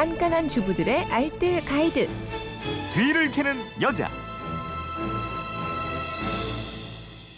깐깐한 주부들의 알뜰 가이드. 뒤를 캐는 여자.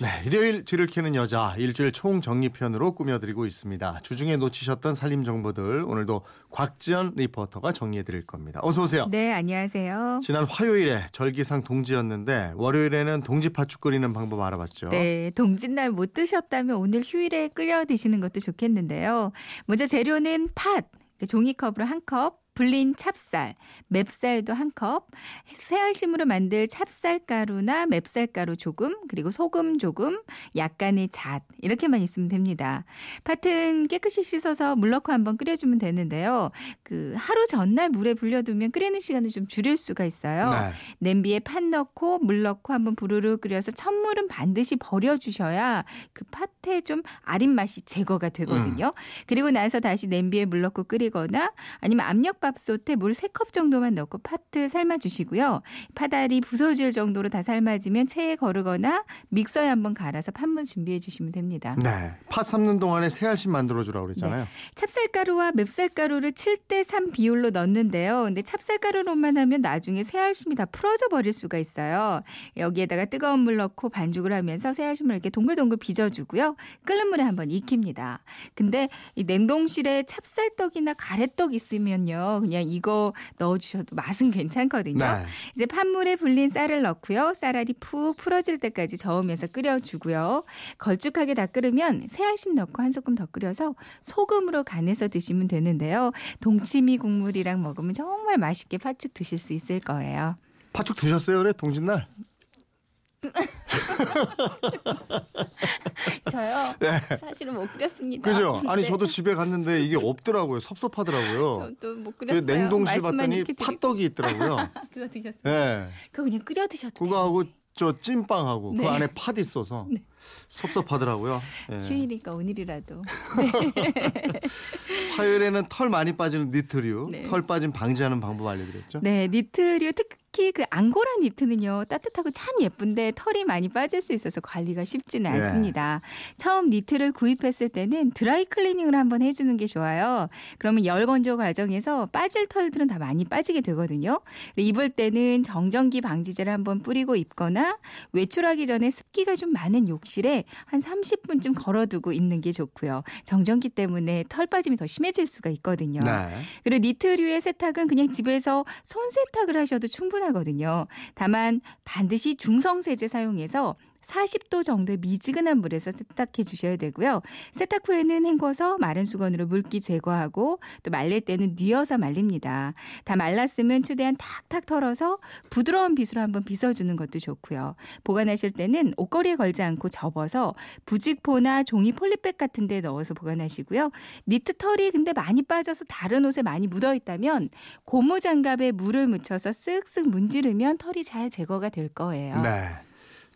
네, 일요일 뒤를 캐는 여자 일주일 총정리편으로 꾸며드리고 있습니다. 주중에 놓치셨던 살림 정보들 오늘도 곽지연 리포터가 정리해드릴 겁니다. 어서 오세요. 네, 안녕하세요. 지난 화요일에 절기상 동지였는데 월요일에는 동지 팥죽 끓이는 방법 알아봤죠. 네, 동짓날 못 드셨다면 오늘 휴일에 끓여 드시는 것도 좋겠는데요. 먼저 재료는 팥, 종이컵으로 한 컵, 불린 찹쌀, 맵쌀도 한 컵, 새알심으로 만들 찹쌀가루나 맵쌀가루 조금, 그리고 소금 조금, 약간의 잣 이렇게만 있으면 됩니다. 팥은 깨끗이 씻어서 물 넣고 한번 끓여주면 되는데요. 그 하루 전날 물에 불려두면 끓이는 시간을 좀 줄일 수가 있어요. 네. 냄비에 팥 넣고 물 넣고 한번 부르르 끓여서 첫물은 반드시 버려주셔야 그 팥의 좀 아린 맛이 제거가 되거든요. 그리고 나서 다시 냄비에 물 넣고 끓이거나 아니면 압력 밥솥에 물 3컵 정도만 넣고 팥을 삶아주시고요. 팥알이 부서질 정도로 다 삶아지면 체에 거르거나 믹서에 한번 갈아서 팥물 준비해 주시면 됩니다. 네, 팥 삶는 동안에 새알심 만들어주라고 네. 그랬잖아요. 찹쌀가루와 맵쌀가루를 7대 3 비율로 넣는데요. 근데 찹쌀가루로만 하면 나중에 새알심이 다 풀어져 버릴 수가 있어요. 여기에다가 뜨거운 물 넣고 반죽을 하면서 새알심을 이렇게 동글동글 빚어주고요. 끓는 물에 한번 익힙니다. 근데 이 냉동실에 찹쌀떡이나 가래떡 있으면요. 그냥 이거 넣어주셔도 맛은 괜찮거든요. 네. 이제 판물에 불린 쌀을 넣고요. 쌀알이 푹 풀어질 때까지 저으면서 끓여주고요. 걸쭉하게 다 끓으면 새알심 넣고 한 소끔 더 끓여서 소금으로 간해서 드시면 되는데요. 동치미 국물이랑 먹으면 정말 맛있게 팥죽 드실 수 있을 거예요. 팥죽 드셨어요, 그래 동짓날? 저요? 사실은 못 끓였습니다. 네. 그죠? 아니 네. 저도 집에 갔는데 이게 없더라고요. 섭섭하더라고요. 저도 못그 끓였어요. 냉동실 봤더니. 팥떡이 있더라고요. 그거 드셨어요? 예. 그거 그냥 끓여 드셔도 돼요. 그거 하고 저 찐빵하고 네. 그 안에 팥 있어서 섭섭하더라고요. 예. 휴일이니까 오늘이라도. 화요일에는 털 많이 빠지는 니트류, 네. 털 빠짐 방지하는 방법 알려드렸죠. 네, 니트류 특히 그 앙고라 니트는요 따뜻하고 참 예쁜데 털이 많이 빠질 수 있어서 관리가 쉽지는 네. 않습니다. 처음 니트를 구입했을 때는 드라이 클리닝을 한번 해주는 게 좋아요. 그러면 열 건조 과정에서 빠질 털들은 다 많이 빠지게 되거든요. 입을 때는 정전기 방지제를 한번 뿌리고 입거나 외출하기 전에 습기가 좀 많은 욕실 에 한 30분쯤 걸어두고 입는 게 좋고요. 정전기 때문에 털 빠짐이 더 심해질 수가 있거든요. 네. 그리고 니트류의 세탁은 그냥 집에서 손 세탁을 하셔도 충분하거든요. 다만 반드시 중성 세제 사용해서 40도 정도의 미지근한 물에서 세탁해 주셔야 되고요. 세탁 후에는 헹궈서 마른 수건으로 물기 제거하고 또 말릴 때는 뉘어서 말립니다. 다 말랐으면 최대한 탁탁 털어서 부드러운 빗으로 한번 빗어주는 것도 좋고요. 보관하실 때는 옷걸이에 걸지 않고 접어서 부직포나 종이 폴리백 같은 데 넣어서 보관하시고요. 니트 털이 근데 많이 빠져서 다른 옷에 많이 묻어 있다면 고무 장갑에 물을 묻혀서 쓱쓱 문지르면 털이 잘 제거가 될 거예요. 네.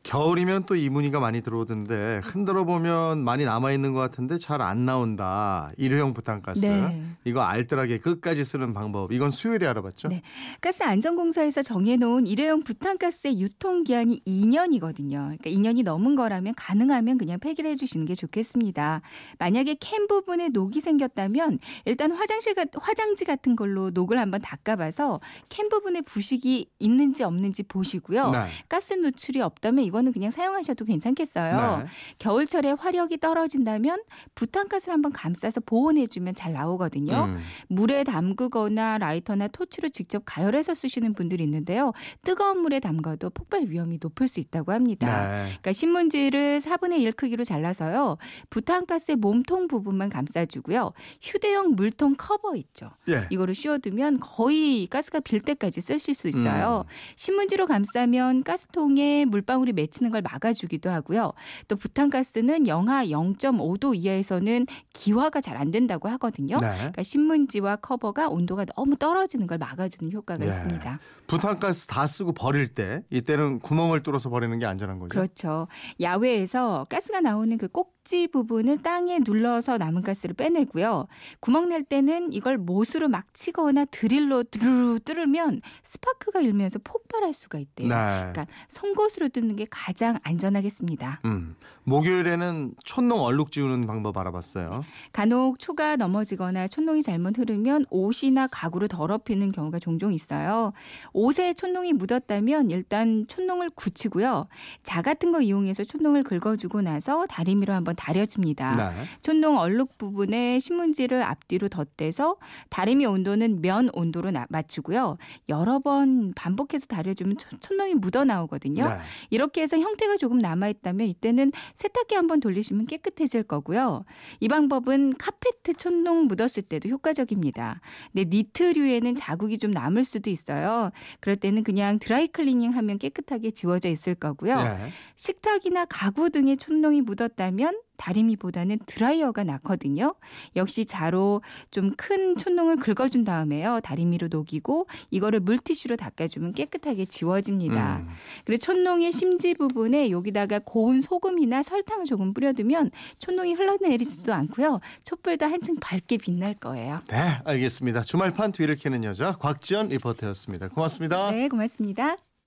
겨울이면 또 이무늬가 많이 들어오던데 흔들어 보면 많이 남아 있는 것 같은데 잘 안 나온다. 일회용 부탄가스. 네. 이거 알뜰하게 끝까지 쓰는 방법. 이건 수요일에 알아봤죠. 네. 가스 안전공사에서 정해놓은 일회용 부탄가스의 유통 기한이 2년이거든요. 그러니까 2년이 넘은 거라면 가능하면 그냥 폐기를 해주시는 게 좋겠습니다. 만약에 캔 부분에 녹이 생겼다면 일단 화장실 같- 화장지 같은 걸로 녹을 한번 닦아봐서 캔 부분에 부식이 있는지 없는지 보시고요. 네. 가스 누출이 없다면 이거 는 그냥 사용하셔도 괜찮겠어요. 네. 겨울철에 화력이 떨어진다면 부탄가스를 한번 감싸서 보온해주면 잘 나오거든요. 음. 물에 담그거나 라이터나 토치로 직접 가열해서 쓰시는 분들이 있는데요. 뜨거운 물에 담가도 폭발 위험이 높을 수 있다고 합니다. 네. 그러니까 신문지를 4분의 1 크기로 잘라서요. 부탄가스의 몸통 부분만 감싸주고요. 휴대용 물통 커버 있죠. 예. 이거를 씌워두면 거의 가스가 빌 때까지 쓰실 수 있어요. 음. 신문지로 감싸면 가스통에 물방울이 맺 히는 걸 막아주기도 하고요. 또 부탄가스는 영하 0.5도 이하에서는 기화가 잘 안 된다고 하거든요. 네. 그러니까 신문지와 커버가 온도가 너무 떨어지는 걸 막아주는 효과가 예. 있습니다. 부탄가스 다 쓰고 버릴 때 이때는 구멍을 뚫어서 버리는 게 안전한 거죠. 그렇죠. 야외에서 가스가 나오는 그 꼭 꼭지 부분을 땅에 눌러서 남은 가스를 빼내고요. 구멍 낼 때는 이걸 못으로 막 치거나 드릴로 드르르 뚫으면 스파크가 일면서 폭발할 수가 있대요. 네. 그러니까 송곳으로 뚫는 게 가장 안전하겠습니다. 음. 목요일에는 촌농 얼룩 지우는 방법 알아봤어요. 간혹 초가 넘어지거나 촌농이 잘못 흐르면 옷이나 가구를 더럽히는 경우가 종종 있어요. 옷에 촌농이 묻었다면 일단 촌농을 굳히고요. 자 같은 거 이용해서 촌농을 긁어주고 나서 다리미로 한번 다려줍니다. 네. 촌농 얼룩 부분에 신문지를 앞뒤로 덧대서 다리미 온도는 면 온도로 나- 맞추고요. 여러 번 반복해서 다려주면 촌- 촌농이 묻어 나오거든요. 네. 이렇게 해서 형태가 조금 남아 있다면 이때는 세탁기 한번 돌리시면 깨끗해질 거고요. 이 방법은 카페트 촌농 묻었을 때도 효과적입니다. 근데 니트류에는 자국이 좀 남을 수도 있어요. 그럴 때는 그냥 드라이 클리닝 하면 깨끗하게 지워져 있을 거고요. 네. 식탁이나 가구 등에 촛농이 묻었다면 다리미보다는 드라이어가 낫거든요. 역시 자로 좀 큰 촛농을 긁어준 다음에요. 다리미로 녹이고 이거를 물티슈로 닦아주면 깨끗하게 지워집니다. 음. 그리고 촛농의 심지 부분에 여기다가 고운 소금이나 설탕을 조금 뿌려두면 촌농이 흘러내리지도 않고요. 촛불도 한층 밝게 빛날 거예요. 네, 알겠습니다. 주말판 뒤를 캐는 여자 곽지연 리포터였습니다. 고맙습니다. 네, 고맙습니다.